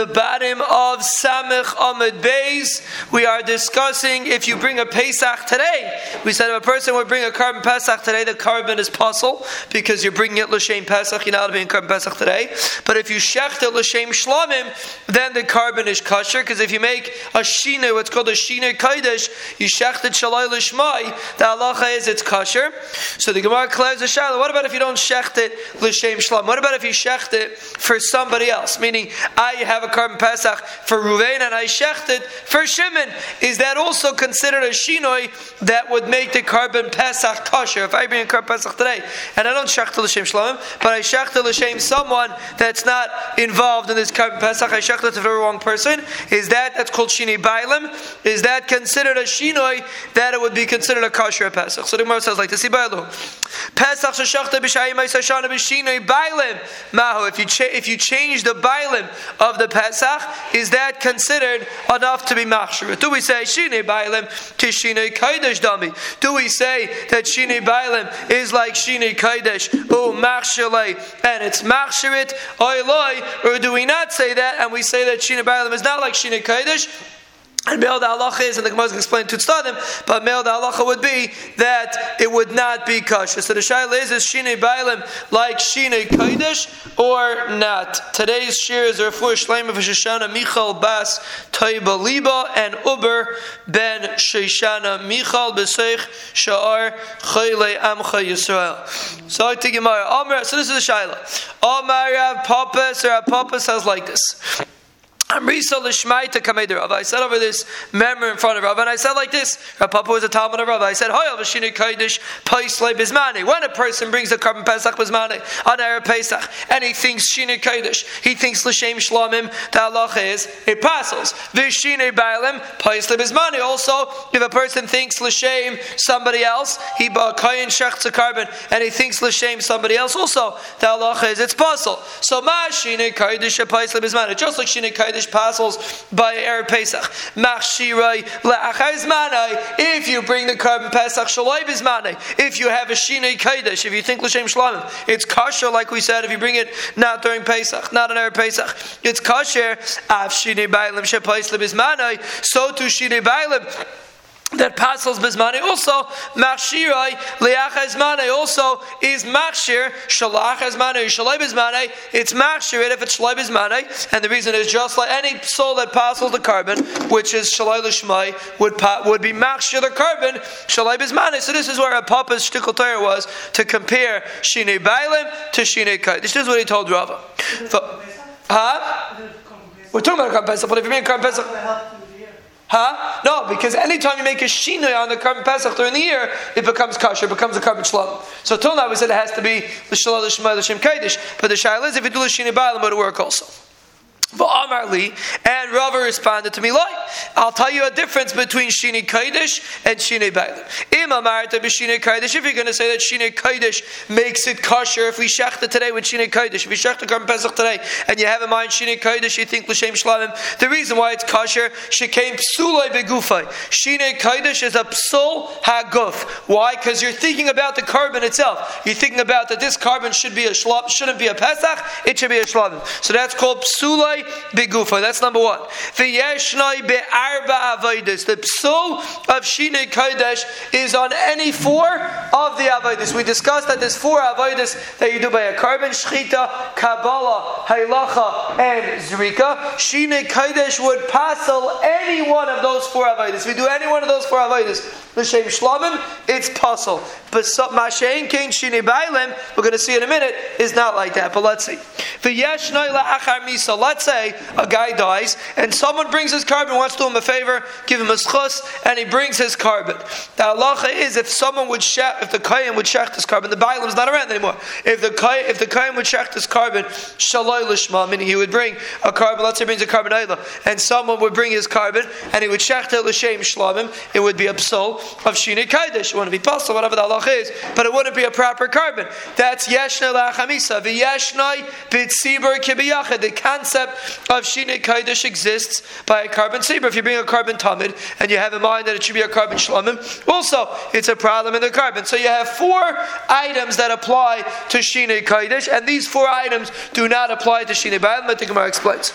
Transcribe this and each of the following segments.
the bottom of Samech Amud Beis. We are discussing if you bring a Pesach today. We said if a person would bring a korban Pesach today, the korban is puzzle because you're bringing it L'Shem Pesach, you're not being korban Pesach today. But if you shecht it L'Shem Shlamim, then the korban is kosher because if you make a Shina, what's called a Shina Kodesh, you shecht it Shalai L'Shmai, the halacha is it's kosher. So the Gemara clears the Shiloh. What about if you don't shecht it L'Shem Shlam? What about if you shecht it for somebody else? Meaning, I have a korban Pesach for Ruvain and I shecht it for Shimon. Is that also considered a shinoi that would make the korban Pesach kosher? If I bring a korban Pesach today and I don't shecht it L'Shem Shlam, but I shecht it L'Shem someone that's not involved in this korban Pesach, I shecht to the wrong person. Is that that's called shini bailim? Is that considered a shinoi that it would be considered a kosher Pesach? So the Gemara says like this: Pesach sheshachta b'shayim b'shinoi bailim. Mahu. If you cha- if you change the bailim of the Pesach, is that considered enough to be machshir? Do we say shini bailim to shini kodesh dami? Do we say that shini bailim is like shini kodesh oh machshirle and it's machshirit oiloi, or do we not say that and we say that shini bailim is not like shini kodesh? And the halacha is, and the Gemara is explained to them, but the halacha would be that it would not be kosher. So the shaila is, is shine bailim like shine kodesh or not? Today's shir is Rafu Shleim of Shoshana Michal Bas Toiba Liba and Uber ben Shoshana Michal Beseich Sha'ar Chayle Amcha Yisrael. So I think Gemara. So this is the shaila. Omar Rav Papa, so Rav Papa says like this. Amrisa l'shmaita kamei Rav. I said over this memory in front of Rav, and I said like this. Rav Papa was a Talmud of Rav. I said, "Hoyal v'shini kodesh paisle bizmani." When a person brings a korban pesach bizmani on erev pesach, and he thinks shini kodesh, he thinks l'shem shlamim. The halacha is it passes. V'shini ba'alim paisle bizmani. Also, if a person thinks l'shem somebody else, he bought kayin shechtz a korban, and he thinks l'shem somebody else. Also, the halacha is it's puzzle. So ma shini kodesh paisle bizmani. Just like shini kodesh passes by Erev Pesach. Machshirai le'achar If you bring the korban Pesach shaloi bizmanai. If you have a shinei kodesh, if you think l'shem shlamim, it's kosher like we said. If you bring it not during Pesach, not on Erev Pesach, it's kosher. Av shinei bailim shepais lebizmanai. So to shinei bailim that pasels bismane also machshirai liach ezmane also is machshir shalach ezmane shalai bismane it's machshir if it's shalai bismane and the reason is just like any soul that passes the carbon which is shalai lishmai would would be machshir the carbon shalai bismane so this is where a papa's shtickle Torah was to compare shine bailim to shine kai this is what he told Rava. Huh? We're talking about a Pesach but if you mean Pesach Huh? No, because anytime you make a shina on the korban pesach during the year, it becomes kosher, it becomes a korban shalom. So till now we said it has to be the the shema, the shem kaddish. But the shaila is if you do the shina ba'alim, it would work also. V'amarli, and Rava responded to me, like, I'll tell you a difference between Shini Kaidish and Shini Bailim. Im Amarta b'Shini Kaidish, if you're going to say that Shini Kaidish makes it kosher, if we shechta today with Shini Kaidish, if we shechta Korban Pesach today, and you have in mind Shini Kaidish, you think L'Shem Shlamim, the reason why it's kosher, she came psuloi begufay. Shini Kaidish is a psul haguf. Why? Because you're thinking about the carbon itself. You're thinking about that this carbon should be a shlab, shouldn't be a Pesach, it should be a Shlamim. So that's called psuloi bigufa. That's number one. V'yeshnoi be'arba avodas. The psul of Shinei Kodesh is on any four of the avodas. We discussed that there's four avodas that you do by a korban, shchita, kabbalah, halacha, and zrika. Shinei Kodesh would passel any one of those four avodas. We do any one of those four avodas, L'Shem Shlamim, it's puzzle. But Mashain Kain Shini Bailim, we're going to see in a minute, is not like that. But let's see. V'yesh achar misa. Let's say a guy dies and someone brings his korban, wants to do him a favor, give him a schus, and he brings his korban. The halacha is if someone would shech, if the kayan would shech this korban, the Bailim is not around anymore. If the kayan, if the kayan would shech this korban, shaloi lishma, meaning he would bring a korban, let's say he brings a korban and someone would bring his korban, and he would shech it l'shem shlamim, it would be a psol, of Shini Kaidish. It wouldn't be possible, whatever the halach is, but it wouldn't be a proper carbon. That's Yeshna Lachamisa. V'yeshnai B'tzibur Kibiyachid. The concept of Shini Kaidish exists by a korban tzibur. If you bring a carbon tamid and you have in mind that it should be a carbon shlomim, also it's a problem in the carbon. So you have four items that apply to Shini Kaidish, and these four items do not apply to Shini Ba'al. Let the Gemara explains.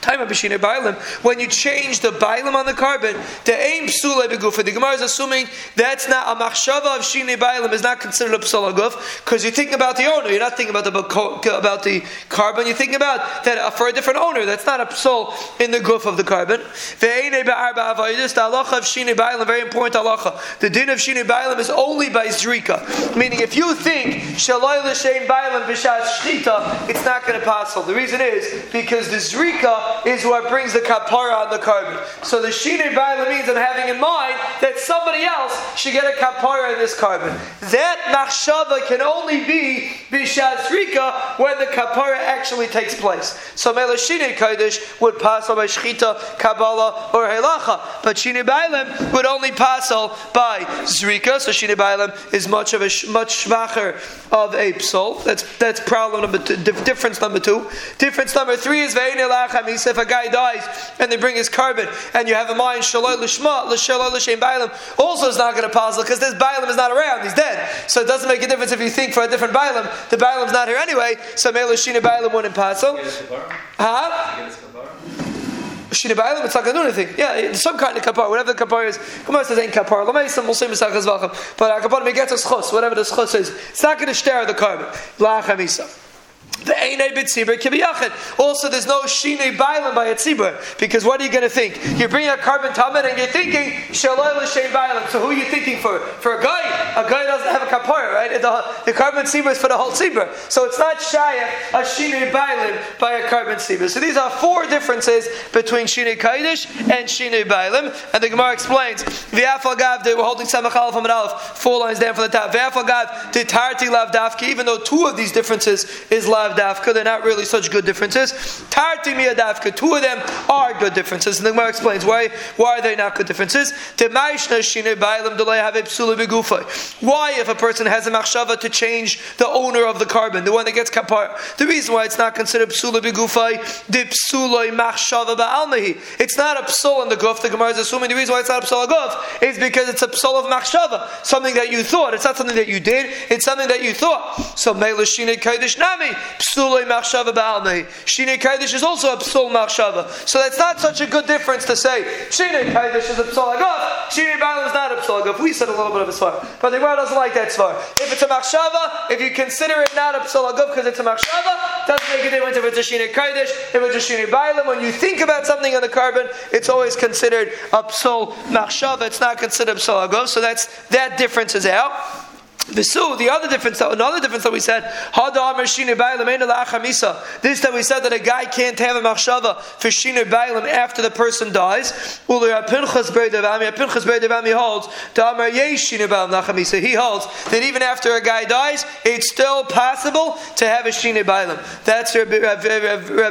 Time of Bishine Bailim. When you change the Bailim on the carbon, the aim Psula Begufa. The Gemara is assuming that's not a Machshava of Shine Bailim is not considered a Psula Guf because you're thinking about the owner. You're not thinking about the about the carbon. You're thinking about that uh, for a different owner. That's not a Psul in the Guf of the carbon. The halacha of Shine very important halacha. The din of Shine Bailim is only by Zrika. Meaning, if you think Shaloi L'Shem Bailim B'Shat Shtita, it's not going to pass. The reason is because the Zrika is what brings the kapara on the carbon. So the shinei ba'ila means I'm having in mind that somebody else should get a kapara in this carbon. That machshava can only be bishazrika when the kapara actually takes place. So mela shinei kodesh would pass by shchita, kabbalah, or helacha, but shinei ba'ila would only pass by zrika. So shinei ba'ila is much of a much schwacher of a psol. That's that's problem number two. Difference number two. Difference number three is ve'in if a guy dies and they bring his carbon and you have a mind shaloi lishma l'shaloi l'shem bailam, also is not going to pass because this bailam is not around; he's dead. So it doesn't make a difference if you think for a different bailam. The bailam's not here anyway. So mele shina bailam wouldn't pass. Huh? Shina Bailam, it's not going to do anything. Yeah, some kind of kapar, whatever the kapar is. Gemara says ain't kapar. Lameisim, we'll Mesachas Vacham. But kapar may get a schos, whatever the schos is. It's not going to stare the carbon. La chamisa. The Einei B'tzibur Kibiyachid. Also, there's no Shinei Bailam by a tzibur. Because what are you going to think? You're bringing a carbon tamid and you're thinking Shaloi L'Shem Bailam. So who are you thinking for? For a guy? A guy doesn't have a kapara, right? The, the carbon tzibur is for the whole tzibur. So it's not Shaya, a Shinei Bailam by a carbon tzibur. So these are four differences between Shinei Kaidish and Shinei Bailam. And the Gemara explains, V'afal they were holding Samach Aleph and Aleph, four lines down from the top. V'afal Gav, Tarti Lav Dafki, even though two of these differences is Lav dafka. They're not really such good differences. Tarti miya dafka. Two of them are good differences. And the Gemara explains why. Why are they not good differences? Why, if a person has a machshava to change the owner of the carbon, the one that gets kapar, the reason why it's not considered psula begufay, the psuloi machshava ba'almahi. It's not a psul in the guf. The Gemara is assuming the reason why it's not a psul guf is because it's a psul of machshava, something that you thought. It's not something that you did. It's something that you thought. So meila shine kodesh nami psulei machshava ba'almei. Shine Kaidish is also a psul machshava. So that's not such a good difference to say Shine Kaidish is a psul agaf, Shine Ba'al is not a psul agaf. We said a little bit of a svar. But the Gemara doesn't like that svar. If it's a machshava, if you consider it not a psul agaf because it's a machshava, doesn't make a difference if it's a Shine Kaidish, if it's a Shine Ba'alim. When you think about something on the carbon, it's always considered a psul machshava. It's not considered psul agaf. So that's, that difference is out. The other difference, another difference that we said, this that we said that a guy can't have a machshava for shiner bailam after the person dies. Holds he holds that even after a guy dies, it's still possible to have a shiner bailam. That's Reb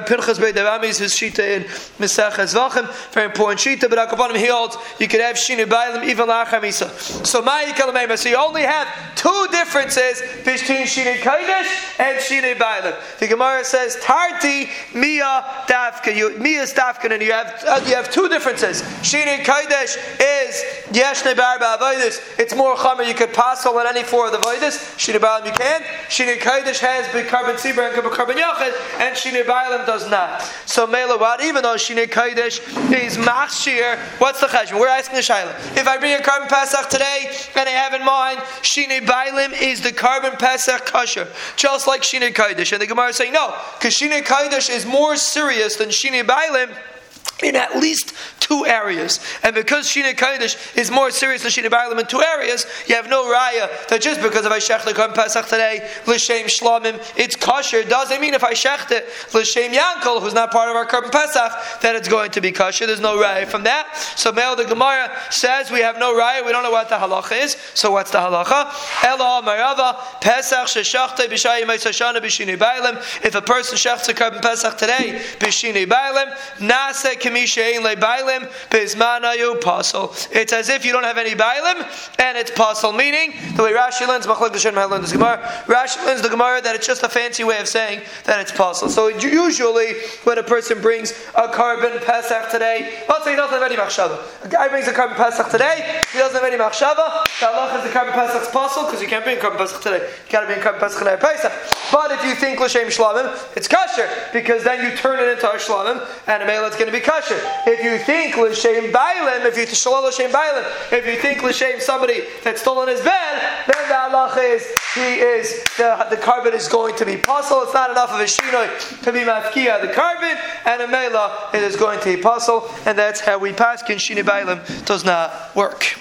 Pinchas Beidavami's his shita in Mesachas Vachim, very important shita. But he holds you could have shiner bailam even lachamisa. So my so you only have two differences between Shinei Kodesh and Shinei Bailim. The Gemara says, Tarti Mia Dafka. You, Mia Dafka, and you have, uh, you have two differences. Shinei Kodesh is Yeshne Barba Avoidus. It's more Chamer. You could pass on any four of the Avoidus. Shinei Bailim you can't. Shinei Kodesh has Bikarbon Sibra and Bikarbon Yachid, and Shinei Bailim does not. So Mela what? Even though Shinei Kodesh is Machshir, what's the Cheshbon? We're asking the Shaila. If I bring a carbon Pesach today, and I have in mind Shinei Bailim, is the carbon Pesach kosher, just like Shinei Kodesh. And the Gemara is saying no, because Shinei Kodesh is more serious than Shinei Bailim in at least two areas. And because Shina Kodesh is more serious than Shina Bailam in two areas, you have no raya that just because if I shech the Korban Pesach today, L'Shem Shlomim, it's kosher. Doesn't mean if I it, L'Shem Yankel, who's not part of our Korban Pesach, that it's going to be kosher. There's no raya from that. So Mel the Gemara says we have no raya, we don't know what the halacha is. So what's the halacha? Ela Marava, Pesach Sheshachta B'Shayim Eisashana B'Shinei Bailam. If a person shechts a Korban Pesach today, B'Shinei Bailam, Nase it's as if you don't have any bailim and it's possible. Meaning, the way Rashi learns, learns Gemara, Rashi learns the Gemara that it's just a fancy way of saying that it's possible. So usually, when a person brings a carbon Pesach today, let's say he doesn't have any machshava. A guy brings a carbon Pesach today, he doesn't have any machshava. The Allah is the carbon Pesach's possible because you can't bring a carbon Pesach today. You got to bring a carbon Pesach today Pesach. But if you think l'shem shlamim, it's kosher because then you turn it into a and a male it's going to be kosher. If you think l'shem bailim, if you shalom l'shem bailim, if you think l'shem somebody that's still in his bed, then the halacha is he is the, the korban is going to be puzzle. It's not enough of a shinoi to be mafkia the korban, and a mela it is going to be puzzle, and that's how we pass kin shini bailim does not work.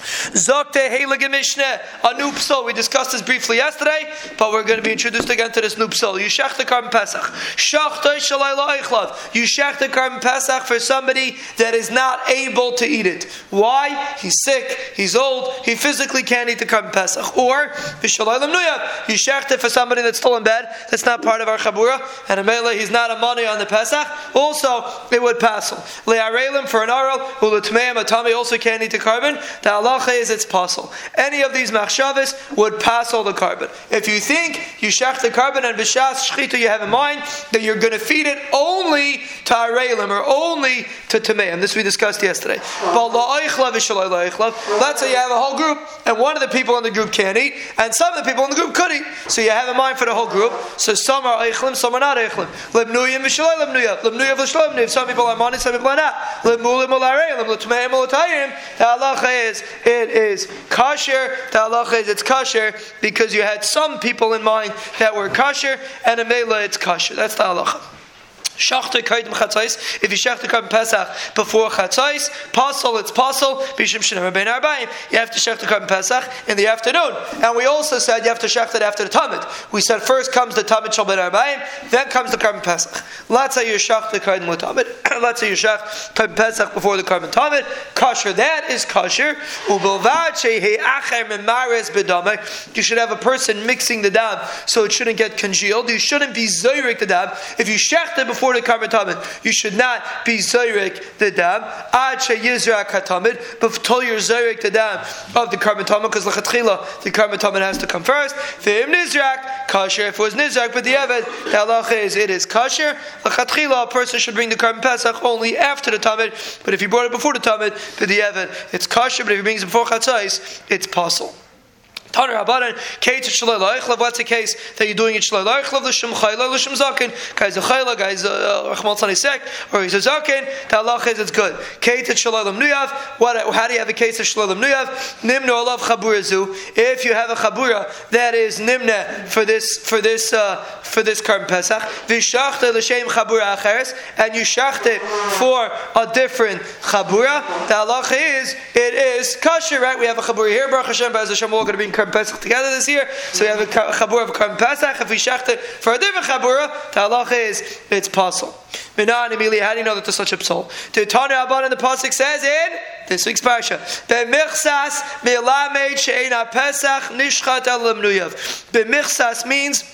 Zokte Mishnah, a new psal. We discussed this briefly yesterday, but we're going to be introduced again to this new psal. You shech the korban Pesach. Shachtoi shalai. You shech the korban Pesach for somebody that is not able to eat it. Why? He's sick, he's old, he physically can't eat the korban Pesach. Or. You shech it for somebody that's still in bed, that's not part of our chabura, and a mele, he's not a money on the Pesach. Also, it would pass. Le'arelim for an aral, ulatmeim, a tummy also can't eat the korban. The halacha is it's possible. Any of these machshavas would pass all the korban. If you think you shech the korban and b'shas shchita you have in mind that you're going to feed it only to arelim or only to tameim. This we discussed yesterday. Let's say you have a whole group and one of the people in the group can't eat and some of the people in the group could eat. So you have in mind for the whole group. So some are eichlim, some are not eichlim. Some people are money, some people are not. The halacha is it is kosher. The halacha is it's kosher because you had some people in mind that were kosher, and a mela it's kosher. That's the halacha. Shachta chatzais. If you shachta kaidim Pesach before chatzais, pasul it's pasul. Bishim shenem ben arbaim. You have to shachta kaidim Pesach in the afternoon. And we also said you have to shachta after the tamid. We said first comes the tamid shal ben arbaim, then comes the kaidim Pesach. Let's say you shachta kaidim tamid. Let's say you shach kaidim Pesach before the kaidim tamid. Kosher. That is kosher. Ubilvad shehi acher memares. You should have a person mixing the dab so it shouldn't get congealed. You shouldn't be zoyrik the dab. If you shachta before before the karban You should not be zayrik the dam ad yizra katamid, but till you're zayrik the dam of the karban because lachatchila the karban has to come first. V'im nizrak kasher. If it was nizrak, but the evet the halacha is it is kasher. Lachatchila a person should bring the karban pesach only after the tamid, but if he brought it before the tamid, but the evet it's kasher. But if he brings it before chatzais, it's possible. Taner Rabbanan, Kate Shalai Laichlav, what's the case that you're doing it Shalai Laichlav, L'Shem Chayla, L'Shem Zakin, guy's a Chayla, guy's a Rachmal Sek, or he's a Zakin, the Allah is it's good. Kate Shalai Lam Nuyav, what, how do you have a case of Shalai Lam Nuyav? Nimna Olav Chaburazu, if you have a Chabura that is Nimna for this, for this, uh, for this Karm Pesach, Vishachta L'Shem Chabura Acheres, and you shacht it for a different Chabura, the Allah is, it is kosher, right? We have a Chabura here, Baruch Hashem, Be'ez Hashem, we're all going to be Karm Pesach together this year. So we have a Chabura of Karm Pesach. If we shacht it for a different Chabura, the halacha is it's possible. Minan Emili, how do you know that there's such a psal? The Tana Abban in the Pasuk says in this week's parsha, B'michsas milamed she'ena Pesach nishchat el B'michsas means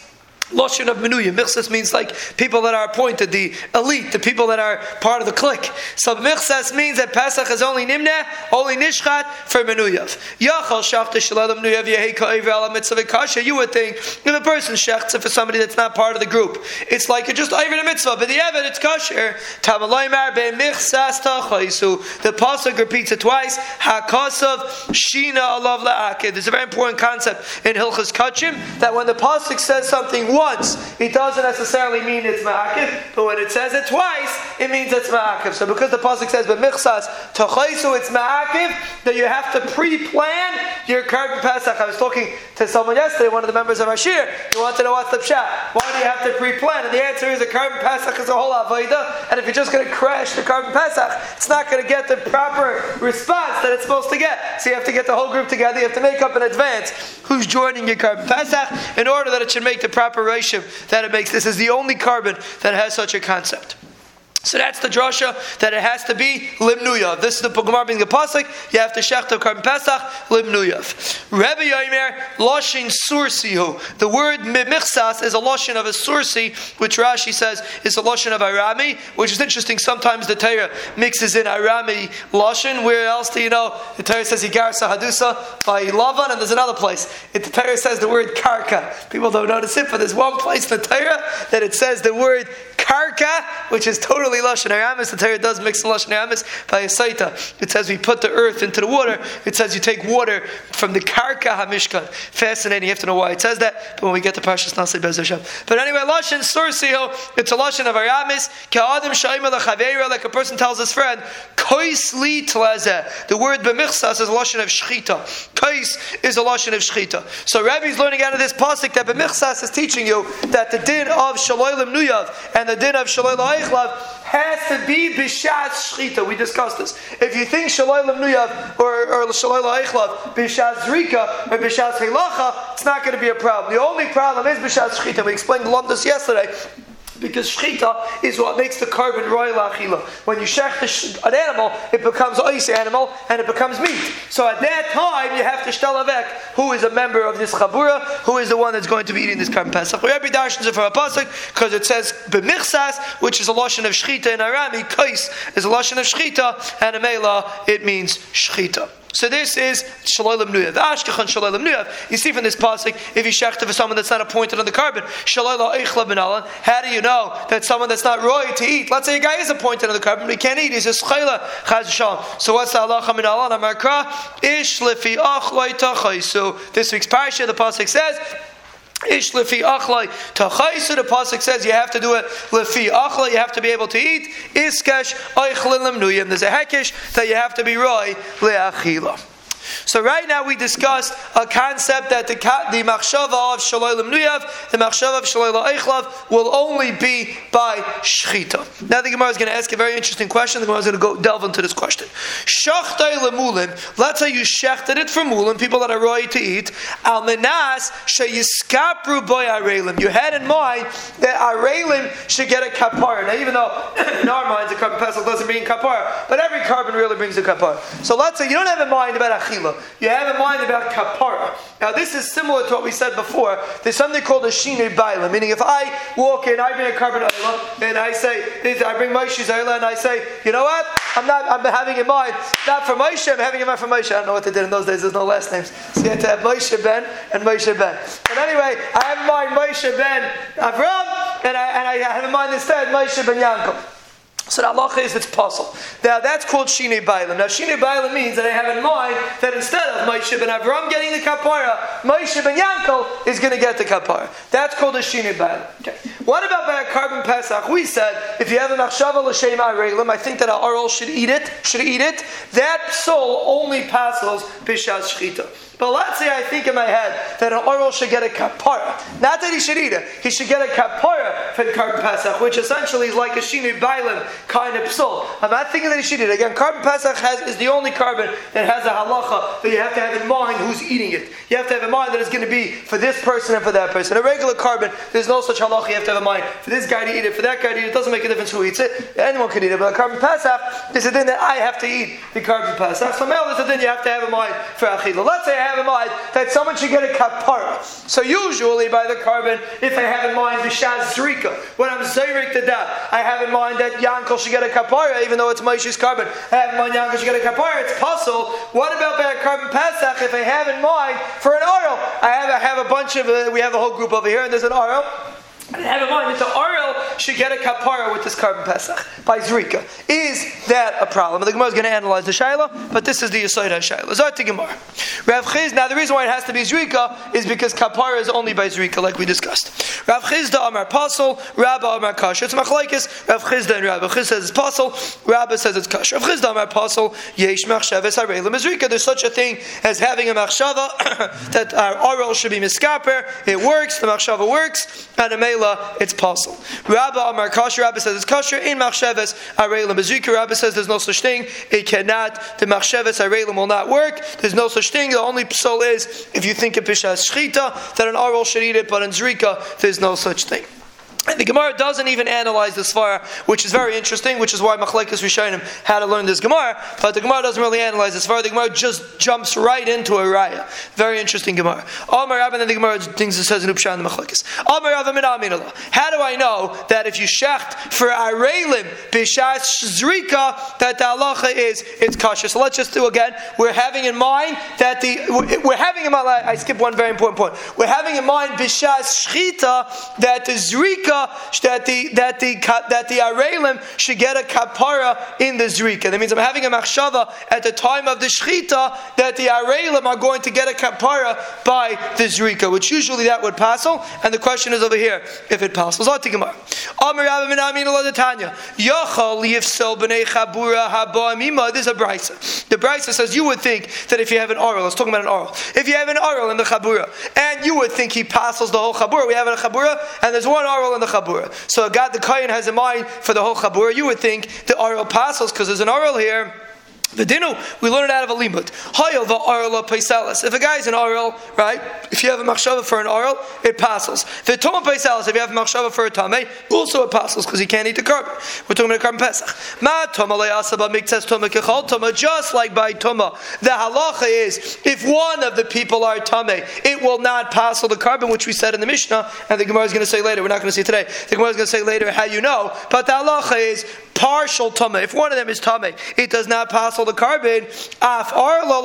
Lashon of Menuya. Michsas means like people that are appointed, the elite, the people that are part of the clique. So Michsas means that Pesach is only Nimna, only Nishchat for Menuyav. Yachal Shachta Shalalam Menuyav Yeheka Ivel Mitzvah Kasha. You would think if a person shechts for somebody that's not part of the group, it's like you're just over a mitzvah, but the Evid it's Kasher. Tamaloymar Be Michsas Tachaisu. The Pasuk repeats it twice. Hakasav Shina Alav La'akid. There's a very important concept in Hilchas Kachim that when the Pasuk says something once, it doesn't necessarily mean it's ma'akiv, but when it says it twice, it means it's ma'akiv. So because the pasuk says b'michsas tochaisu, it's ma'akiv, that you have to pre-plan your korban pesach. I was talking to someone yesterday, one of the members of our shir. Wanted to know what's the pshat. Why do you have to pre-plan? And the answer is a korban pesach is a whole avodah, and if you're just going to crash the korban pesach, it's not going to get the proper response that it's supposed to get. So you have to get the whole group together. You have to make up in advance who's joining your korban pesach in order that it should make the proper that it makes. This is the only carbon that has such a concept. So that's the drasha that it has to be limnuyav. This is the Gemara being the pasuk. You have to shechtav korban pesach limnuyav. Rebbe Yomer loshin sursihu. The word michsas is a loshin of a sursi, which Rashi says is a loshin of Arami, which is interesting. Sometimes the Torah mixes in Arami loshin. Where else do you know? The Torah says Igarsa Hadusa by Lavan, and there's another place. It, the Torah says the word karka. People don't notice it, but there's one place in the Torah that it says the word karka, which is totally Lashon Aramis, the Torah does mix Lashon Aramis by a Saita. It says we put the earth into the water. It says you take water from the Karka HaMishkan. Fascinating, you have to know why it says that, but when we get to Parshas Nasi Bez Hashem. But anyway, Lashon Sursiho, it's a Lashon of Aramis, Ka'adim Shaima L'Chaveira, like a person tells his friend, Kois Li Tlazeh. The word B'michsas is a Lashon of Shchita. Kois is a Lashon of Shchita. So Rabbi's learning out of this pasuk that B'michsas is teaching you that the din of Shaloilim Nuyav and the din of Shaloilim Eichlav has to be B'shaz Shchita. We discussed this. If you think Shaloilim Nuyav or, or Shaloilim Eichlav, B'shaz Zrika or B'shaz Hilacha, it's not going to be a problem. The only problem is B'shaz Shchita. We explained this yesterday. Because shchita is what makes the korban royal achila. When you shech an animal, it becomes ice animal and it becomes meat. So at that time, you have to shtelavek who is a member of this chabura, who is the one that's going to be eating this korban pesach. We every darshan from a pasuk because it says b'michsas, which is a lashon of shchita in Arami. Kais is a lashon of shchita, and a mela it means shchita. So this is Shalolim Nuyav. Ashkechan Shalolim Nuyav. You see from this pasuk, if you shechta for someone that's not appointed on the korban, Shalolah Eichla Benalan, how do you know that someone that's not roy to eat? Let's say a guy is appointed on the korban, but he can't eat. He's a Schayla Chaz Shalom. So what's the halacha Benalan? Amarkra Ish Lefi Achloi So this week's parasha, the pasuk says. Ish lefi achlai tachaisu. The pasuk says you have to do it lefi achlai. You have to be able to eat. Iskesh eichlim nuyim. There's a hekish that you have to be roy leachila. So right now we discussed a concept that the, the machshava of shalolim nuyav, the machshava of shalolim eichlav, will only be by shchita. Now the Gemara is going to ask a very interesting question. The Gemara is going to go delve into this question. Shachtay lemulim. Let's say you shechted it for mulim, people that are ready to eat. Al menas sheyiskapru boy arelim. You had in mind that arelim should get a kapara. Now even though in our minds a korban pesach doesn't bring kapara, but every korban really brings a kapara. So let's say you don't have in mind about achila You have in mind about kapara. Now this is similar to what we said before. There's something called a shinei baila, meaning if I walk in, I bring a ayla, and I say, I bring Moshe's ayla, and I say, you know what? I'm not. I'm having in mind not for Moshe. I'm having in mind for Moshe. I don't know what they did in those days. There's no last names, so you had to have Moshe Ben and Moshe Ben. But anyway, I have in mind Moshe Ben Avram, and I, and I have in mind instead Moshe Ben Yankov. So the halacha is it's puzzle. Now that's called Shine Bailim. Now Shine Bailim means that I have in mind that instead of Moshe ben Avram getting the kapara, Moshe ben Yankel is going to get the kapara. That's called a Shine Bailim. Okay. What about by a korban pesach? We said if you have a machshava l'shem arelim, I think that our oral should eat it. Should eat it. That soul only passes bishas shchita. But let's say I think in my head that an oral should get a kapara. Not that he should eat it. He should get a kapara for the korban pesach, which essentially is like a shinu bailim kind of psul. I'm not thinking that he should eat it. Again, korban pesach has, is the only korban that has a halacha that you have to have in mind who's eating it. You have to have in mind that it's going to be for this person and for that person. A regular korban, there's no such halacha you have to have in mind. For this guy to eat it, for that guy to eat it, it doesn't make a difference who eats it. Anyone can eat it. But a korban pesach is a thing that I have to eat the korban pesach. So male is a thing you have to have in mind for achila. Let's say have in mind that someone should get a kapara. So usually by the carbon, if I have in mind the shaz zrika, when I'm zayrik to that, I have in mind that Yankel should get a kapara, even though it's Moshe's carbon. I have in mind Yankel should get a kapara. It's puzzle. What about by a korban pesach? If I have in mind for an oil, I have I have a bunch of uh, we have a whole group over here, and there's an oil. And have in mind that the Ariel should get a kapara with this korban pesach by Zrika. Is that a problem? The Gemara is going to analyze the Shaila, but this is the Yisrael Shaila. Zot Gemara. Rav Chiz, now the reason why it has to be Zrika is because kapara is only by Zrika, like we discussed. Rav Chizda Amar Pasal, Rabba Amar Kasha. It's Machlaikis. Rav Chizda and Rabba. Chiz says it's Pasal, Rabba says it's Kasha. Rav Chizda Amar Pasal, Yesh Machshavas Arelim Zrika. There's such a thing as having a Machshava that our Ariel should be Miskaper. It works, the Machshava works, and a it's possible. Rabba Amar Kasher, Rabba says it's kosher. In Machsheves, Arelim Bazika, Rabba says there's no such thing. It cannot, the Machsheves, Arelim will not work. There's no such thing. The only psal is if you think of Bishas Shchita, that an Arol should eat it, but in Zrika, there's no such thing. And the Gemara doesn't even analyze the Svara, which is very interesting, which is why Machlekes Rishonim had to learn this Gemara, but the Gemara doesn't really analyze the Svara. The Gemara just jumps right into a Raya. Very interesting Gemara. Amar Rabban and the Gemara things it says in Upshan the Machlekes. Amar Rabban How do I know that if you shecht for Arelim Bishas Zrika, that the halacha is it's kosher? So let's just do again. We're having in mind that the, we're having in mind, I skip one very important point. We're having in mind Bishas Shchita, that the Zrika That the that the that the Arelim should get a kapara in the Zrika. That means I'm having a machshava at the time of the Shechita that the Arelim are going to get a kapara by the Zrika, which usually that would passel. And the question is over here if it passels. This is a brisa. The brisa says you would think that if you have an oral, let's talk about an oral. If you have an oral in the chabura, and you would think he passels the whole chabura, we have a chabura, and there's one oral in the chabura. So God the Kayan has in mind for the whole chabura, you would think the oral apostles, because there's an oral here. The dinu, we learn it out of a limud. Paisalis. If a guy is an oral, right? If you have a machshava for an oral, it passes. The tuma paisalis. If you have a machshava for a tame, also it passes because he can't eat the carbon. We're talking about carbon pesach. Ma miktes tuma kechol tuma. Just like by tuma, the halacha is if one of the people are tame, it will not pass the carbon, which we said in the Mishnah, and the Gemara is going to say later. We're not going to see today. The Gemara is going to say later how you know, but the halacha is partial tuma. If one of them is tame, it does not pass the carbon. Af arla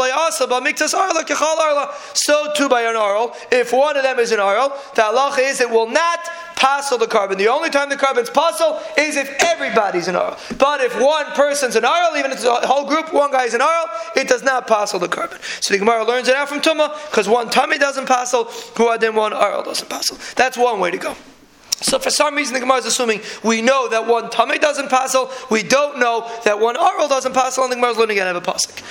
arla kechal arla. So too by an arl. If one of them is an arl, the halacha is it will not passel the carbon. The only time the carbon's passel is if everybody's an arl. But if one person's an arl, even if it's a whole group, one guy's an arl, it does not passel the carbon. So the Gemara learns it out from Tuma because one tummy doesn't passel, who then one arl doesn't passel. That's one way to go. So for some reason the Gemara is assuming we know that one tummy doesn't passel, we don't know that one Aral doesn't passel, and the Gemara is learning again have a pasuk.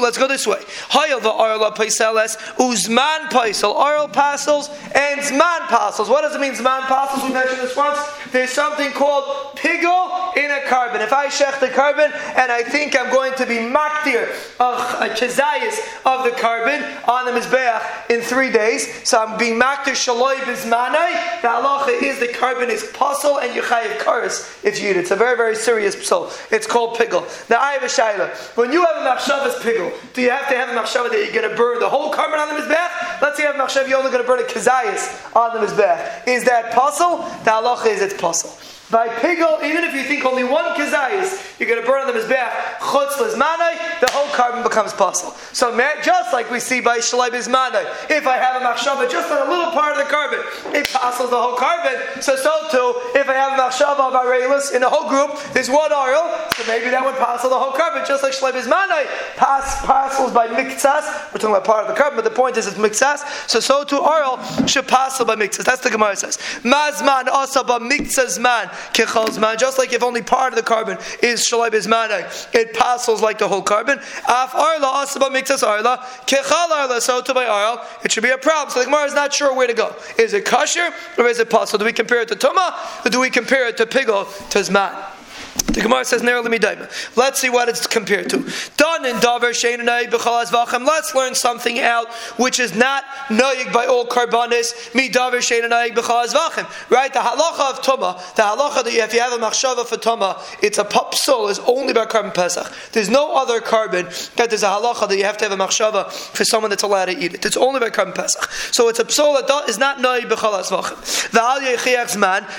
Let's go this way. Hayel Arla Paiseles, Uzman Paisel, Aral passels, and Zman passels. What does it mean Zman passels? We mentioned this once. There's something called pigel in a carbon. If I shech the carbon and I think I'm going to be maktir, a chazayis of the carbon on the Mizbeach in three days, so I'm being maktir shaloi bizmanai, halacha is the carbon is puzzle and you chayiv karis if you eat it. It's a very, very serious psul. It's called pigel. Now I have a shaila. When you have a machshavas pigel, do you have to have a machshava that you're going to burn the whole carbon on the mizbech? Let's say you have a machshava you're only going to burn a kazayas on the mizbech. Is that puzzle? The halacha is it's puzzle. By pigel, even if you think only one kazayis, you're going to burn them as bach, chutz manai, the whole carbon becomes possible. So just like we see by shalai manai, if I have a machshava just on a little part of the carbon, it passes the whole carbon. So so too, if I have a machshava of arelis in the whole group, there's one oil, so maybe that would pass the whole carbon, just like shalai manai pass passes by miktsas. We're talking about part of the carbon, but the point is it's miktsas. So so too oil should pass by miktsas. That's the Gemara says. Mazman asaba miktsas man zman. Just like if only part of the carbon is shalai bizmanai, it passes like the whole carbon. Af arla asaba mixas arla kechal arla. So to by arla, it should be a problem. So the Gemara is not sure where to go. Is it kosher or is it possible? Do we compare it to tuma or do we compare it to pigol to zman? The Gemara says, Let's see what it's compared to. Done in Davar. Let's learn something out which is not noyig by all karbanis. Mi Davar. Right? The halacha of Tuma, the halacha that you, if you have a machshava for Tuma, it's a popsul is only by carbon Pesach. There's no other carbon that there's a halacha that you have to have a machshava for someone that's allowed to eat it. It's only by carbon Pesach. So it's a psul that is not noyig b'chalas v'achem.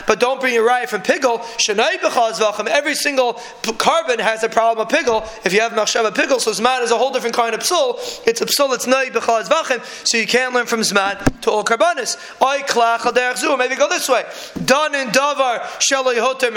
But don't bring your riot from pigol. Shenay b'chalas v'achem. Every single carbon has a problem of pigel. If you have machshava pigel, so zman is a whole different kind of psul. It's a psul that's nay b'chal vachim, so you can't learn from zman to all karbanis. Oy al Maybe go this way. Done in davar shaloi hoter.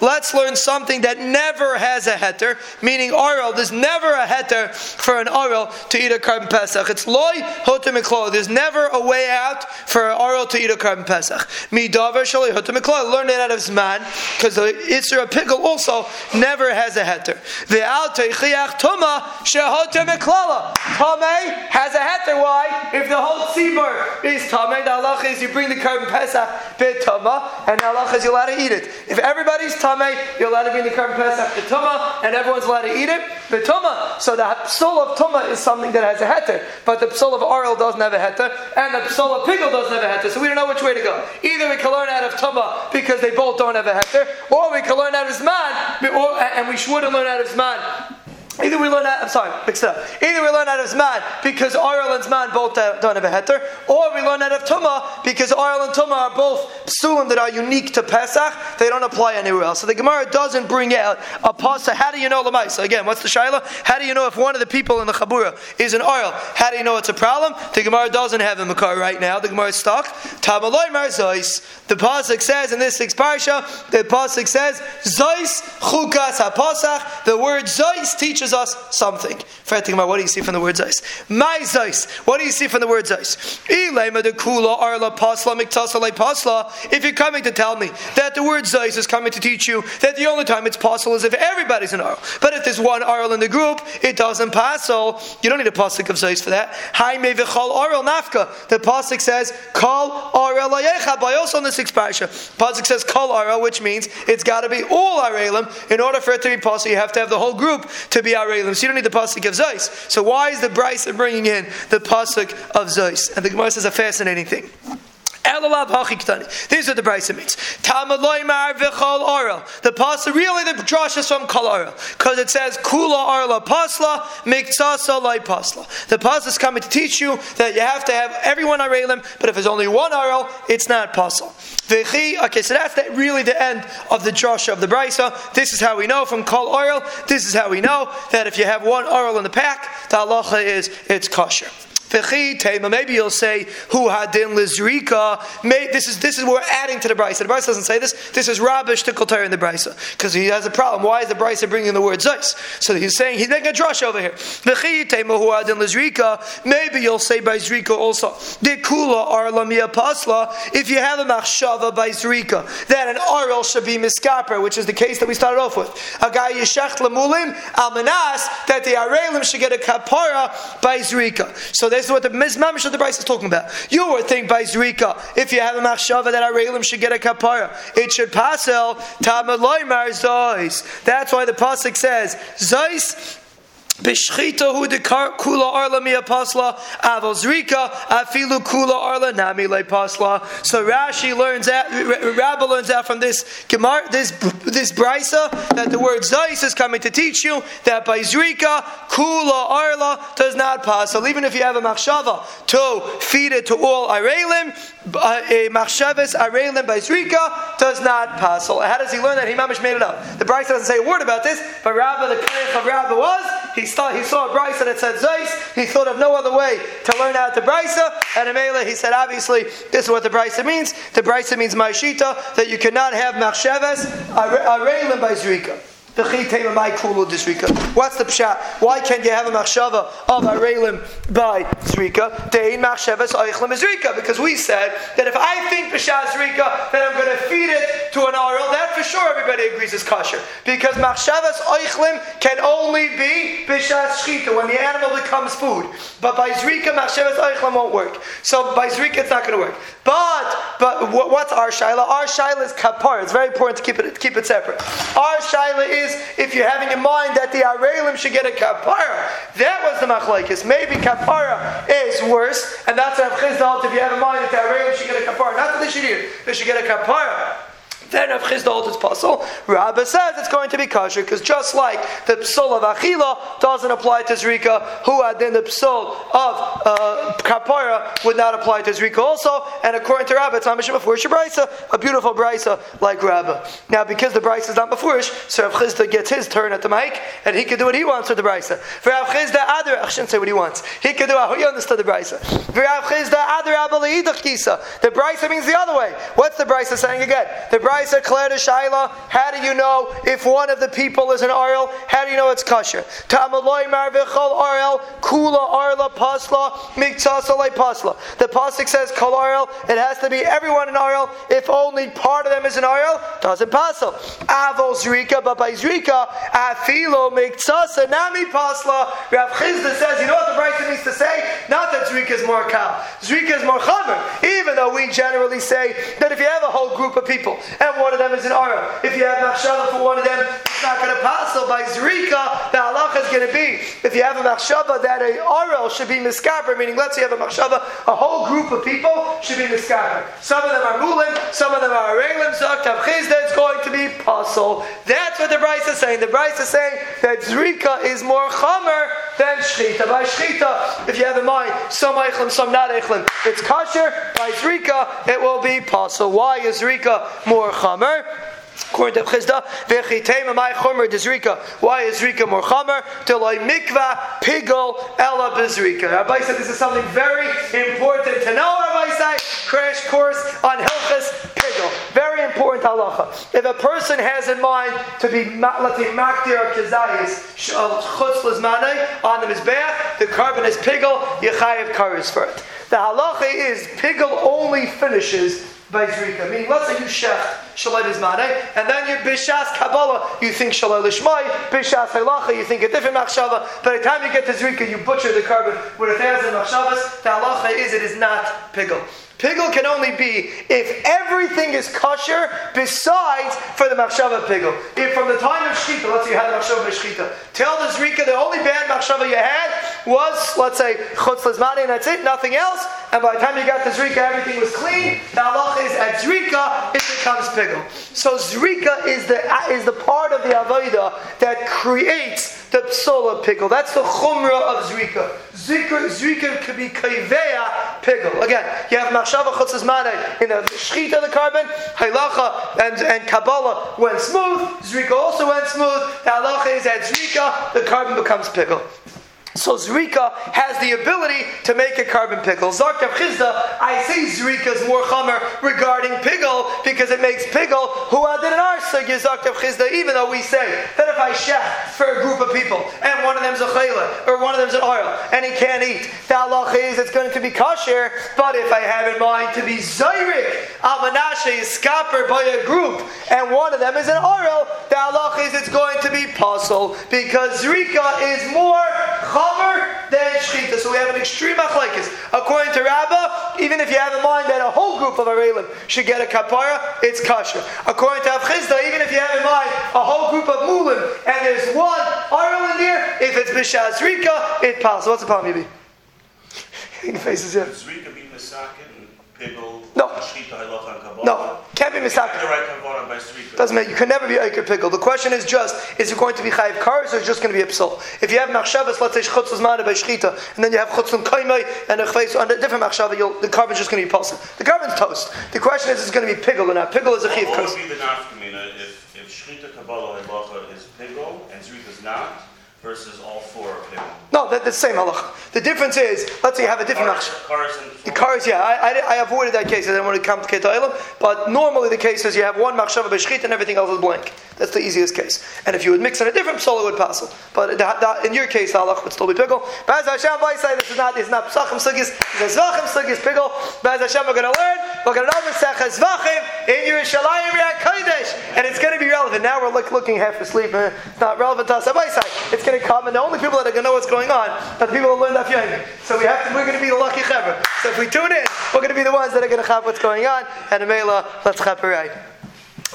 Let's learn something that never has a heter, meaning oral. There's never a heter for an oral to eat a carbon pesach. It's loy hoter miklalei. There's never a way out for an oral to eat a carbon pesach. Mi davar miklalei. Learn it out of zman because the itzur a pigel also never has a heter. The Alte chiach tuma shehoter meklala. Tame has a heter. Why? If the whole tzibur is tame, the halach is you bring the carbon pesach bit tuma, and the halach is you're allowed to eat it. If everybody's tame, you're allowed to bring the carbon pesach bit tuma, and everyone's allowed to eat it bit tuma. So the psul of tuma is something that has a heter, but the psul of oil doesn't have a heter, and the psul of pickle doesn't have a heter. So we don't know which way to go. Either we can learn out of tuma because they both don't have a heter, or we can learn out of zman, and we shouldn't learn out of zman Either we learn out, I'm sorry, mixed up. Either we learn out of Zman because Oral and Zman both don't have a heter, or we learn out of Tumah because Oral and Tumah are both psulim that are unique to Pesach. They don't apply anywhere else. So the Gemara doesn't bring out a pasa. How do you know Lamaisa? Again, what's the Shaila? How do you know if one of the people in the Chabura is an oil? How do you know it's a problem? The Gemara doesn't have a Makar right now. The Gemara is stuck. Tamaloi Marzois. The Pasuk says in this sixth parsha, the Pasuk says, Zois Chukas HaPasach. The word Zois teaches teaches us something. About what do you see from the word zeis? My zeis. What do you see from the word zeis? If you're coming to tell me that the word zeis is coming to teach you that the only time it's possible is if everybody's an arl. But if there's one arl in the group, it doesn't pass. You don't need a pasuk of zeis for that. Arl. The pasuk says arel layechad. By also in the sixth parasha, pasuk says kol arel, which means it's got to be all arelim. In order for it to be possible, you have to have the whole group to be So you don't need the pasuk of Zeis. So why is the Brisa bringing in the pasuk of Zeis? And the Gemara says a fascinating thing. These are the Brisa means. The pasuk really the drush is from kol oral because it says kula arla pasla miktsasa lai pasla. The pasuk is coming to teach you that you have to have everyone arelim, but if there's only one oral, it's not pasal. Okay, so that's really the end of the drush of the Brisa. This is how we know from kol oral. This is how we know that if you have one oral in the pack, the halacha is it's kosher. Maybe you'll say, Hu hadin lizrika. This is this is we're adding to the brisa. The brisa doesn't say this. This is rubbish to in the brisa because he has a problem. Why is the brisa bringing the word zeis? So he's saying he's making a drush over here. Maybe you'll say by zrika also. Dekula arlamia pasla. If you have a machshava by zrika, that an oral should be miskaper, which is the case that we started off with. A guy yeshach lamulim almanas that the arelim should get a kapara by zrika. So there's is what the Mizmamish of the Brisa is talking about. You would think by Zrika, if you have a machshava that Arelim should get a kapara, it should pasel tamaloimar zois. That's why the pasuk says zois Bishchita hu de kula arla mi apasla avos rika afilu kula arla nami pasla. So Rashi learns that Rabbi learns out from this Gemara, this this brisa that the word zayis is coming to teach you that by zrika kula arla does not pass. So even if you have a machshava to feed it to all arelim, a machshavas arelim by zrika does not pass. How does he learn that? He mamish made it up. The brisa doesn't say a word about this, but Rabbi the Kohen of Rabbi was he he saw, he saw a brisa that said Zeis. He thought of no other way to learn out the brisa. And Amela, he said, obviously, this is what the brisa means. The brisa means Maishita, that you cannot have Machsheves, Arelim by Zrika. What's the pshat? Why can't you have a machshava of arelim by zrika? Machshavas zrika. Because we said that if I think b'shas zrika, then I'm going to feed it to an aril. That for sure everybody agrees is kosher. Because machshavas oichlim can only be b'shas shchita when the animal becomes food. But by zrika, machshavas oichlim won't work. So by zrika, it's not going to work. But but what's our shaila? Our shaila is kapar. It's very important to keep it keep it separate. Our shaila is is if you're having in mind that the Arelim should get a kapara. That was the machlaikis. Maybe kapara is worse, and that's Rav Chizdal if you have in mind that the Arelim should get a kapara. Not that they should eat they should get a kapara. Then Rav Chisda holds it's possible. Rabbi says it's going to be kosher because just like the psul of achila doesn't apply to zrika, who had then the psul of uh, kapara would not apply to zrika also. And according to Rabbi, it's not before brisa, a beautiful brisa like Rabbi. Now, because the brisa is not before, so Rav Chisda gets his turn at the mic, and he can do what he wants with the brisa. For Rav Chisda, other I shouldn't say what he wants. He can do how he understood the brisa. For Rav Chisda, other The brisa means the other way. What's the brisa saying again? The brisa Brisa Claire de Shaila, how do you know if one of the people is an oil? How do you know it's kosher? Tamaloi marvichol oil, kula arla pasla, miktasalai pasla. The pasuk says kol oil, it has to be everyone in oil. If only part of them is an oil, doesn't pasel. Avol zrika, but by zrika, afilo miktasa nami pasla. Rav Chizda says, you know what the Brisa needs to say? Not that zrika is more kal. Zrika is more chamer. Even though we generally say that if you have a whole group of people and one of them is an Ara. If you have Machshava for one of them, it's not going to. So by Zrika, the halacha is going to be if you have a machshava that a oral should be miskaber, meaning let's say you have a machshava, a whole group of people should be miskaber. Some of them are mulim, some of them are arelim, zaktav chizda, it's going to be puzzle. That's what the Brisa is saying. The Brisa is saying that zrika is more chamer than shchita. By shchita, if you have in mind, some eichlim, some not eichlim, it's kosher. By zrika, it will be puzzle. Why is zrika more chamer? According to Chizda, v'chitema my chomer dezrika. Why is Rika more chomer? Delay mikva pigol ela bezrika. Rabbi said this is something very important to know. Rabbi said crash course on Hilchas pigol. Very important halacha. If a person has in mind to be let's say makdir kizayis uh, chutz lizmanei on the mizbeach, the korban is pigol. Yechayev karis for it. The halacha is pigol only finishes by Zrika. Meaning, let's say you shech Shalai Bizmane, and then you Bishas Kabbalah, you think Shalai Lishmai, Bishas Halacha, you think a different Machshava. By the time you get to Zrika, you butcher the korban with a thousand Machshavas. The halacha is it is not Pigel. Pigel can only be if everything is kosher besides for the machshava pigel. If from the time of shchita, let's say you had the machshava shchita, till the zrika, the only bad machshava you had was, let's say, chutz and that's it, nothing else. And by the time you got to zrika, everything was clean. The halach is at zrika, it becomes pigel. So zrika is the is the part of the avodah that creates the psola pigul. That's the chumrah of zrika. Zrika, zrika could be kaiveya pigul. Again, you have machshava chutzes in the shchita of the korban, halacha and, and kabbalah went smooth. Zrika also went smooth. The halacha is at zrika, the korban becomes pigul. So Zrika has the ability to make a korban pigul. Zartav Chizda, I say Zrika is more chamer regarding pigul because it makes pigul who did an arsag Zartav Chizda, even though we say that if I chef for a group of people and one of them's a chayla or one of them's an oil and he can't eat, the halach is it's going to be kosher, but if I have in mind to be Zayrik, Almanashe is scuppered by a group and one of them is an oil, the halach is it's going to be pasul because Zrika is more chamer chomer than shchita. So we have an extreme machlekes. According to Rabbah, even if you have in mind that a whole group of arelim should get a kapara, it's kosher. According to Rav Chizda, even if you have in mind a whole group of mulim and there's one aril in there, if it's b'shaz rika, it passes. What's the problem, Yibi? faces misakin, pigel, no. No, can't be misak. Doesn't matter. You can never be Iker pigul. The question is just: Is it going to be chayiv cars or is it just going to be a psul? If you have machshavas, let's say chutzos mana by shchita, and then you have chutzon kaimei and a chveis on a different machshava, the korban's just going to be pulsing. The korban's toast. The question is: Is it going to be pigul or not? Pigul is a chayiv cars. What would be the nafkamina if if shchita kabbalah is pigul and zrika is not? Versus all four of them? No, they're the same halacha. The difference is, let's say you have a different cars, cars The cars, yeah, I, I, I, avoided that case. I didn't want to complicate the item, but normally the case is you have one machshava b'shchit and everything else is blank. That's the easiest case. And if you would mix in a different psola, it would pass. But the, the, in your case, the halach would still be pigul. Baz Hashem, by say this is not, it's not psachim sugis, it's zvachim sugis pigul. Baz Hashem, we're going to learn, we're going to know Mesech zvachim in Yerushalayim Kodesh. And it's going to be relevant. Now we're look, looking half asleep. Eh? It's not relevant to us. It's going to come, and the only people that are going to know what's going on are the people who learn that Yomi. So we have to, we're going to be the lucky chaver. So if we tune in, we're going to be the ones that are going to have what's going on. And Amela, let's chaper right.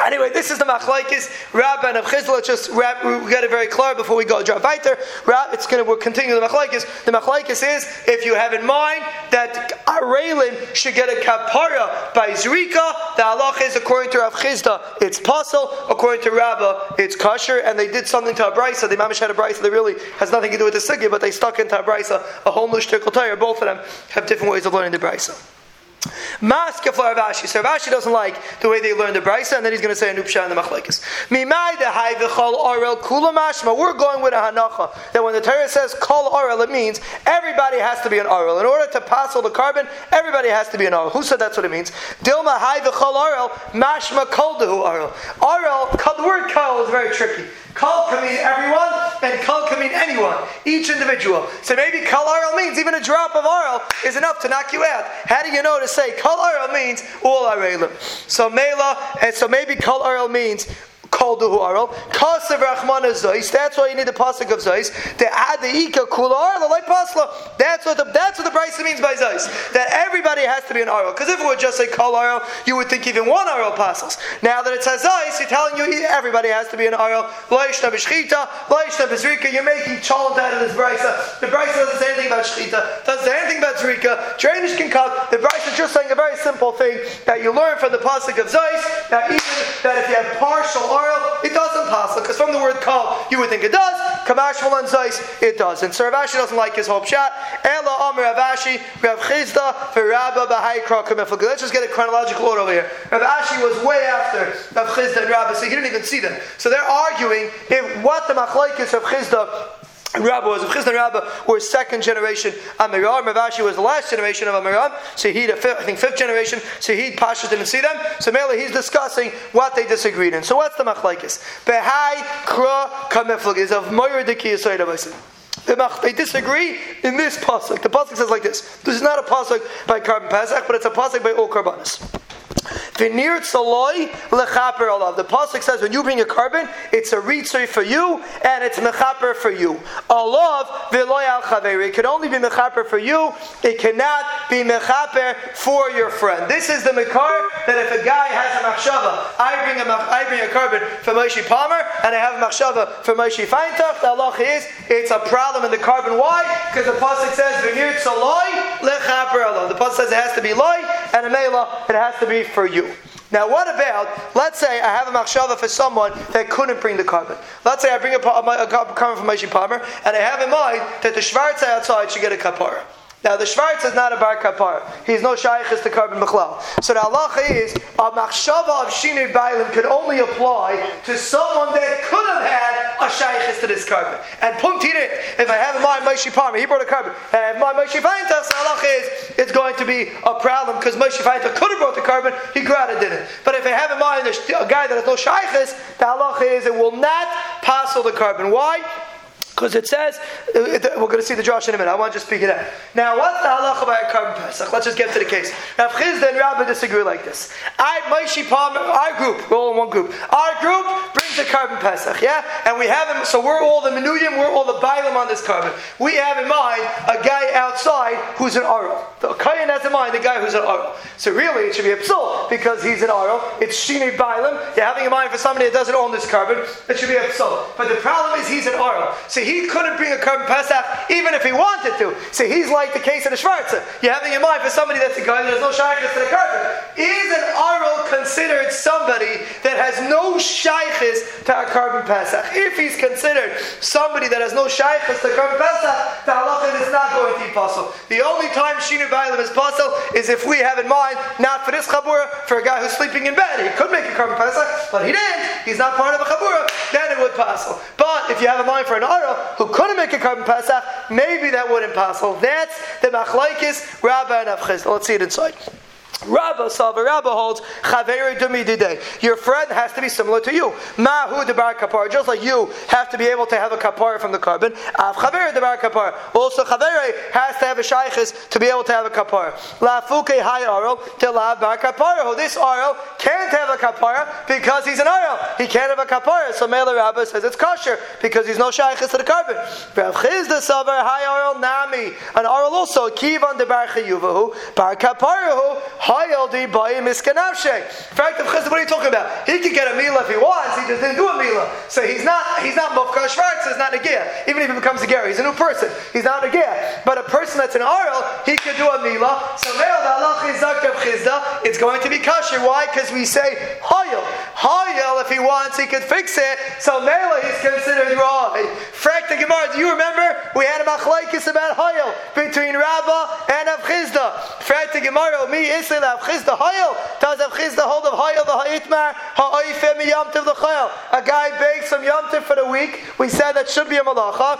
Anyway, this is the machlaikis Rab and Chizla. Just Rab, we get it very clear before we go drive weiter. Rab, it's going to we'll continue the machlaikis. The machlaikis is if you have in mind that Arelin should get a kapara by Zrika, the halach is according to Rav Chizda, it's possible. According to Rabba, it's kosher. And they did something to a brisa. The mamish had a brisa that really has nothing to do with the sugya, but they stuck into a brisa a whole mushtikal tire. Both of them have different ways of learning the brisa. Maska for Rav Ashi. So Rav Ashi doesn't like the way they learn the Brisa, and then he's going to say a Nupsha in the Machlekes. Mimai the Hayvichol Orel Kula Mashma. We're going with a Hanacha that when the Torah says Kol Orel, it means everybody has to be an Orel. In order to pass all the korban, everybody has to be an Orel. Who said that's what it means? Dilma Hayvichol Orel Mashma Kol Dehu Orel. Orel, the word Kol is very tricky. Kol can mean everyone, and kol can mean anyone, each individual. So maybe kol means even a drop of oil is enough to knock you out. How do you know to say kol oil means all arelim? So mela, and so maybe kol means the Huarel. Kasav Rachmana Zois. That's why you need the pasuk of Zois. The Ika Kula the like Pasla. That's what the that's what the Brisa means by Zois. That everybody has to be an Arel. Because if it were just say Kol Arel, you would think even one Arel passes. Now that it says Zois, you're telling you everybody has to be an Arel. Loishna B'Shchita, Loishna B'Zrika. You're making chalent out of this Brisa. The Brisa doesn't say anything about Shchita. Doesn't say anything about Zrika. Drainage can come. The Brisa is just saying a very simple thing that you learn from the pasuk of Zois. That even that if you have partial it doesn't pass because from the word kal, you would think it does. Kamashmal and Zeis, it doesn't. So Rav Ashi doesn't like his hope shot. Ela Amr Rav Ashi, Rav Chizda, Rabba Bahai Krakam Let's just get a chronological order over here. Rav Ashi was way after Rav Chizda and Rabba, so he didn't even see them. So they're arguing if what the machlaikis of Chizda Rabba was Chizna and Rabba were second generation Amoraim. Ravashi was the last generation of Amoraim. So he, I think, fifth generation. So he Pasha didn't see them. So Mele, he's discussing what they disagreed in. So what's the machlaikis? Behai kra kamiflag is of Moyer Diki they disagree in this pasuk. The pasuk says like this. This is not a pasuk by Karban Pesach, but it's a pasuk by all Karbanis. The pasuk says when you bring a korban, it's a ritzoi for you and it's mechaper for you. Al. It can only be mechaper for you. It cannot be mechaper for your friend. This is the mekar that if a guy has a machshava, I bring a I bring a korban for Moshe Palmer and I have a machshava for Moshe Feintach. The Allah is it's a problem in the korban. Why? Because the pasuk says vinir tzaloi lechaper. The pasuk says it has to be loy and a mela it has to be for you. Now, what about, let's say I have a machshava for someone that couldn't bring the korban. Let's say I bring a, a, a korban from Moshe Palmer, and I have in mind that the Schwarze outside should get a kapara. Now the Schwarz is not a bar kapar. He's no shaykhis to korban b'chlal. So the halacha is a machshava of shinei bailim could only apply to someone that could have had a shaykhis to this korban. And puntirin, if I have in mind Moshe Parma, he brought a korban. And I have in mind Moshe Feintas, the halacha is it's going to be a problem because Moshe Feintas could have brought the korban, he grada didn't. But if I have in mind a guy that has no shaykhis, the halacha is it will not pass the korban. Why? Because it says, uh, we're going to see the Josh in a minute. I want to just speak it out. Now, what's the halacha about korban pesach? Let's just get to the case. Now, Chizda and Rabbi disagree like this. I, Moshe Palmer, our group, we're all in one group. Our group brings the korban pesach, yeah? And we have him, so we're all the menuyim, we're all the bailim on this korban. We have in mind a guy outside who's an aral. The Kayan has in mind the guy who's an aral. So really, it should be a psul because he's an aral. It's shini bailim. You're having in mind for somebody that doesn't own this korban, it should be a psul. But the problem is he's an aral. So he couldn't bring a korban pesach even if he wanted to. So he's like the case of the Schwarzer. You're having in mind for somebody that's a guy has no shaykhis to the korban. Is an aral considered somebody that has no shaykhis to a korban pesach? If he's considered somebody that has no shaykhis to korban pesach, the halacha is not going to be possible. The only time shinu bailim is possible is if we have in mind not for this chabura, for a guy who's sleeping in bed. He could make a korban pesach, but he didn't. He's not part of a chabura. Then it would possible. But if you have in mind for an aral who couldn't make a korban pesach, maybe that wouldn't possible. That's the machlaikis Rabba and Avchiz. Let's see it inside. Rabba Salva Rabba holds Chaveri Dumi Dide. Your friend has to be similar to you. Mahu de Bar Kapar. Just like you have to be able to have a kapar from the korban. Av Chaveri de Bar Kapar. Also Chaveri has to have a shaykhis to be able to have a kapar. La Fuke Hai Arel to La Bar Kapar. This Arel can't have a kapar because he's an Arel. He can't have a kapar. So Mela Rabba says it's kosher because he's no shaykhis to the korban. Rav Chizda Salva Hai Arel Nami. An Arel also Kivan de Bar Chayuvahu. Bar Kaparahu. Hayaldi bayim. In fact, of Chizda, what are you talking about? He could get a mila if he wants. He just didn't do a mila, so he's not he's not mufkar shvartz. He's not negia. Even if he becomes a ger, he's a new person. He's not a ger. But a person that's an aral, he could do a mila. So male chizda. It's going to be kosher. Why? Because we say hayal. Hayal, if he wants, he could fix it. So mela, is considered right. Frak the Gemara. Do you remember we had a machlaikis about hayal between Rabbah and Rav Chizda? Frak the Gemara. Oh, me is the Rav Chizda Hayel? Does Rav Chizda hold of Hayel the Ha'itmar? Ha'oifem Yom Tov the Chayel? A guy bakes some Yom Tov for the week. We said that should be a malacha.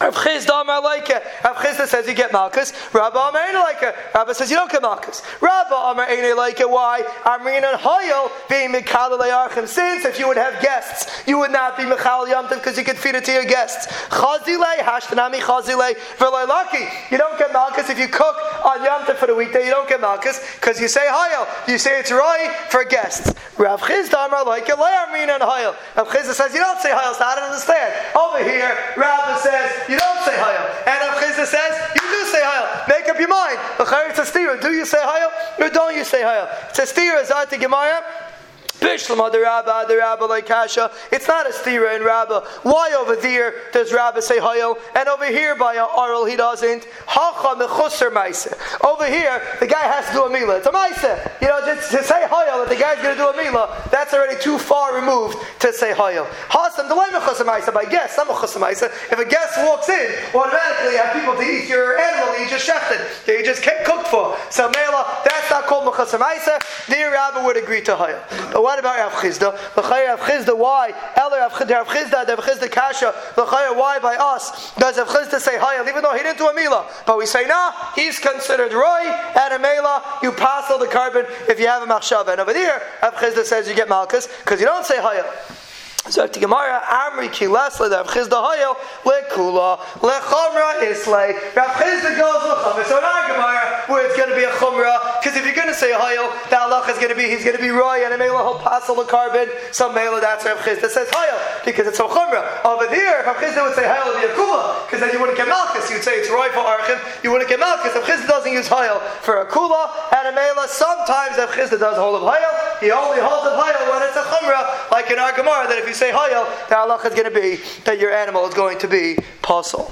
Rav Chizda Amar it. Rav Chizda says you get Malkus. Rabba Amar it. Rabba says you don't get Malkus. Rabba Amar it. Why? Amrin and Hoyel being Michal Archim. Since if you would have guests, you would not be Michal Yamtiv because you could feed it to your guests. Chazile, Hashtanami Chazile, Lucky. You don't get Malkus if you cook on Yamtiv for the weekday. You don't get Malkus because you say Hoyel. You say it's right for guests. Rav Chizda Amar like it. Amrin and Hoyel. Rav Chizda says you don't say Hoyel. So I don't understand. Over here, Rabba says you don't say Hayel. And Rav Chizda says, you do say Hayel. Make up your mind. Do you say Hayel or don't you say Hayel? It's a steer. Zayt Gemara. Bishlam like Kasha. It's not a stira in Rabba. Why over there does Rabba say Hayel, and over here by Arl he doesn't? Hacha mechusser maise. Over here, the guy has to do a mila. It's a maise. You know, just to say Hayel that the guy's going to do a mila, that's already too far removed to say Hayel. Hasam delay mechusser maise. By guest, not mechusser maise. If a guest walks in, automatically you have people to eat your animal that you just shechted, that you just cooked for. So mela, that's not called mechusser maise. The Rabba would agree to Hayel. But what about Rav Chizda? L'chayr Rav Chizda, why? Eller Rav Chizda, Rav Chizda Kasha. L'chayr, why by us does Rav Chizda say Hayel, even though he didn't do a Mila? But we say, nah, he's considered Roy, and a Mela, you pass all the korban if you have a Machshava. And over there, Rav Chizda says you get Malkus, because you don't say Hayel. So the Gemara, Amri ki lesle, Rav Chizda Hayel, lekula, lechomra islay. Rav Chizda goes lechomra. So in our Gemara, where it's going to be a chumra, because if you're going to say Hayel, the halach is going to be, he's going to be roy, and a mela, he'll pass all the korban. Some mela, that's Rav Chizda says Hayel, because it's a chumra. Over there, Rav Chizda would say Hayel would be a kula, because then you wouldn't get Malkus. You'd say it's roy for Archim, you wouldn't get Malkus. Rav Chizda doesn't use Hayel for a kula, and a mela, sometimes Rav Chizda does hold of Hayel, he only holds of Hayel when it's a chumra, like in our Gemara, that if you say Hayel, the halach is going to be that your animal is going to be pasul.